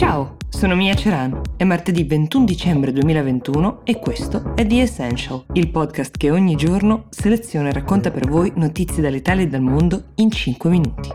Ciao, sono Mia Ceran. È martedì 21 dicembre 2021 e questo è The Essential, il podcast che ogni giorno seleziona e racconta per voi notizie dall'Italia e dal mondo in 5 minuti.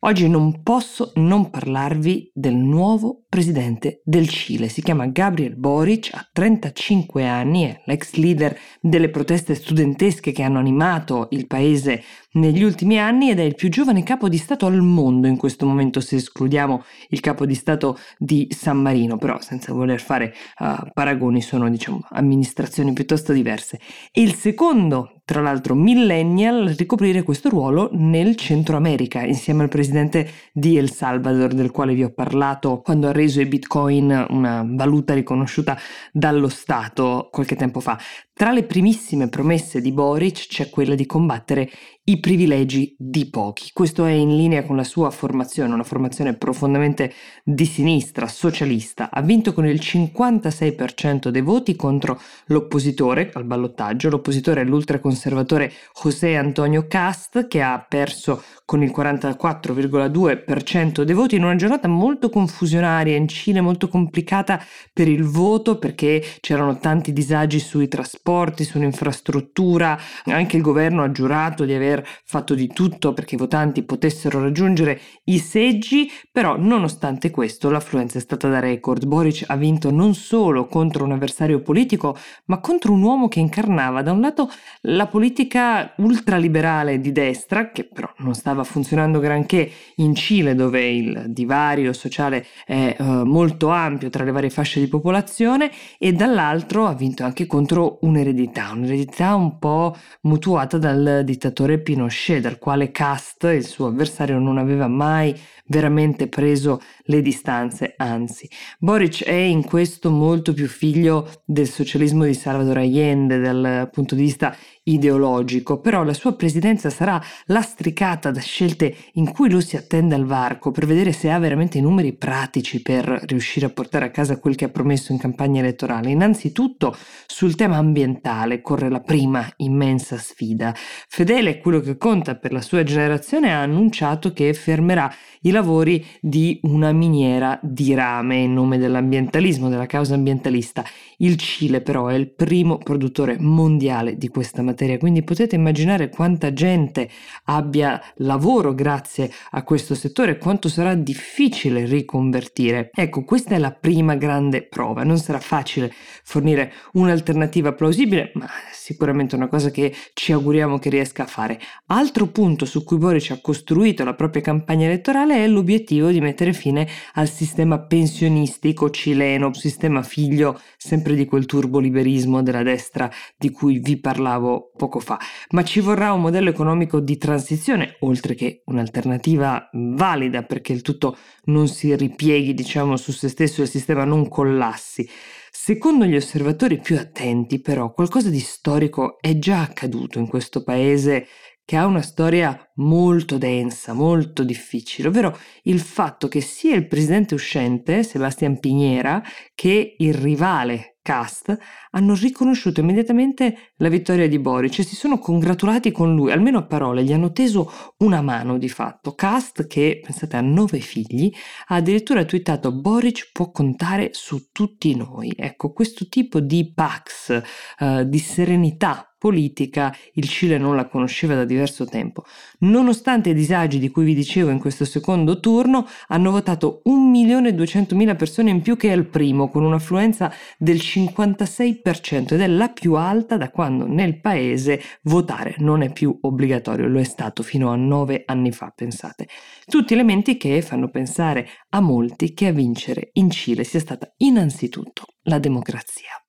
Oggi non posso non parlarvi del nuovo presidente del Cile. Si chiama Gabriel Boric, ha 35 anni, è l'ex leader delle proteste studentesche che hanno animato il paese negli ultimi anni ed è il più giovane capo di Stato al mondo in questo momento se escludiamo il capo di Stato di San Marino, però senza voler fare uh, paragoni sono diciamo amministrazioni piuttosto diverse. E il secondo tra l'altro millennial, ricoprire questo ruolo nel Centro America, insieme al presidente di El Salvador, del quale vi ho parlato quando ha reso i bitcoin una valuta riconosciuta dallo Stato qualche tempo fa. Tra le primissime promesse di Boric c'è quella di combattere i privilegi di pochi. Questo è in linea con la sua formazione, una formazione profondamente di sinistra, socialista. Ha vinto con il 56% dei voti contro l'oppositore al ballottaggio. L'oppositore è l'ultraconservatore José Antonio Cast che ha perso con il 44,2% dei voti in una giornata molto confusionaria in Cile, molto complicata per il voto perché c'erano tanti disagi sui trasporti trasporti, sull'infrastruttura. Anche il governo ha giurato di aver fatto di tutto perché i votanti potessero raggiungere i seggi, però nonostante questo l'affluenza è stata da record. Boric ha vinto non solo contro un avversario politico, ma contro un uomo che incarnava da un lato la politica ultraliberale di destra, che però non stava funzionando granché in Cile, dove il divario sociale è uh, molto ampio tra le varie fasce di popolazione, e dall'altro ha vinto anche contro un un'eredità, un'eredità un po' mutuata dal dittatore Pinochet, dal quale Cast, il suo avversario, non aveva mai veramente preso le distanze, anzi. Boric è in questo molto più figlio del socialismo di Salvador Allende dal punto di vista ideologico, però la sua presidenza sarà lastricata da scelte in cui lui si attende al varco per vedere se ha veramente i numeri pratici per riuscire a portare a casa quel che ha promesso in campagna elettorale. Innanzitutto sul tema ambientale corre la prima immensa sfida. Fedele quello che conta per la sua generazione ha annunciato che fermerà i lavori di una miniera di rame in nome dell'ambientalismo, della causa ambientalista. Il Cile però è il primo produttore mondiale di questa materia, quindi potete immaginare quanta gente abbia lavoro grazie a questo settore, quanto sarà difficile riconvertire. Ecco, questa è la prima grande prova. Non sarà facile fornire un'alternativa plausibile, ma sicuramente una cosa che ci auguriamo che riesca a fare. Altro punto su cui Boric ha costruito la propria campagna elettorale è l'obiettivo di mettere fine al sistema pensionistico cileno, sistema figlio sempre di quel turboliberismo della destra di cui vi parlavo poco fa. Ma ci vorrà un modello economico di transizione, oltre che un'alternativa valida perché il tutto non si ripieghi, diciamo, su se stesso e il sistema non collassi. Secondo gli osservatori più attenti, però, qualcosa di storico è già accaduto in questo paese che ha una storia molto densa, molto difficile, ovvero il fatto che sia il presidente uscente, Sebastian Piñera, che il rivale cast hanno riconosciuto immediatamente la vittoria di Boric e si sono congratulati con lui, almeno a parole, gli hanno teso una mano di fatto. Cast, che pensate ha nove figli, ha addirittura twittato Boric può contare su tutti noi. Ecco, questo tipo di pax, uh, di serenità politica il Cile non la conosceva da diverso tempo. Nonostante i disagi di cui vi dicevo in questo secondo turno, hanno votato 1.200.000 persone in più che al primo, con un'affluenza del 56% ed è la più alta da quando nel paese votare non è più obbligatorio, lo è stato fino a nove anni fa, pensate. Tutti elementi che fanno pensare a molti che a vincere in Cile sia stata innanzitutto la democrazia.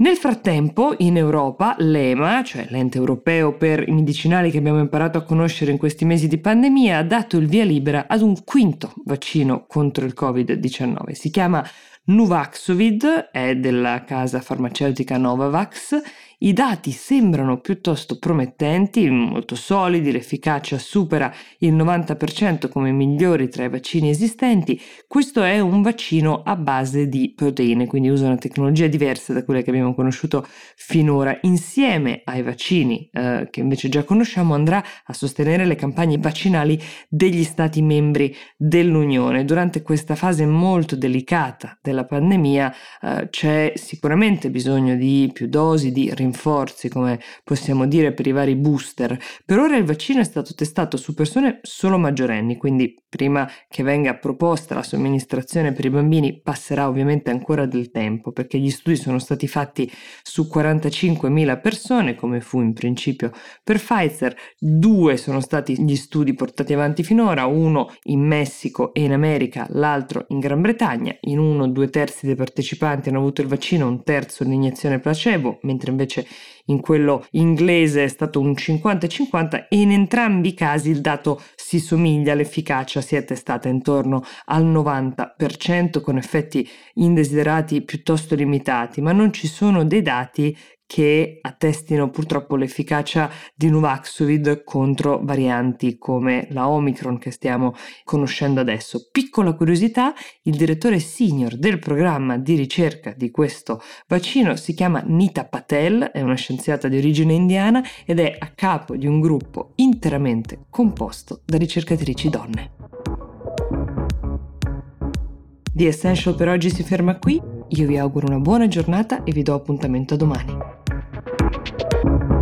Nel frattempo, in Europa, l'EMA, cioè l'ente europeo per i medicinali che abbiamo imparato a conoscere in questi mesi di pandemia, ha dato il via libera ad un quinto vaccino contro il Covid-19. Si chiama Nuvaxovid è della casa farmaceutica Novavax i dati sembrano piuttosto promettenti, molto solidi, l'efficacia supera il 90% come migliori tra i vaccini esistenti. Questo è un vaccino a base di proteine, quindi usa una tecnologia diversa da quella che abbiamo conosciuto finora. Insieme ai vaccini eh, che invece già conosciamo andrà a sostenere le campagne vaccinali degli Stati membri dell'Unione. Durante questa fase molto delicata della pandemia eh, c'è sicuramente bisogno di più dosi, di rinforzamento rinforzi, come possiamo dire, per i vari booster. Per ora il vaccino è stato testato su persone solo maggiorenni, quindi prima che venga proposta la somministrazione per i bambini passerà ovviamente ancora del tempo, perché gli studi sono stati fatti su 45.000 persone, come fu in principio per Pfizer. Due sono stati gli studi portati avanti finora, uno in Messico e in America, l'altro in Gran Bretagna. In uno due terzi dei partecipanti hanno avuto il vaccino, un terzo l'iniezione placebo, mentre invece invece in quello inglese è stato un 50-50 e in entrambi i casi il dato si somiglia, l'efficacia si è testata intorno al 90% con effetti indesiderati piuttosto limitati, ma non ci sono dei dati che attestino purtroppo l'efficacia di Nuvaxovid contro varianti come la Omicron che stiamo conoscendo adesso. Piccola curiosità, il direttore senior del programma di ricerca di questo vaccino si chiama Nita Patel, è una scienziata di origine indiana ed è a capo di un gruppo interamente composto da ricercatrici donne. The Essential per oggi si ferma qui, io vi auguro una buona giornata e vi do appuntamento a domani. Thank you.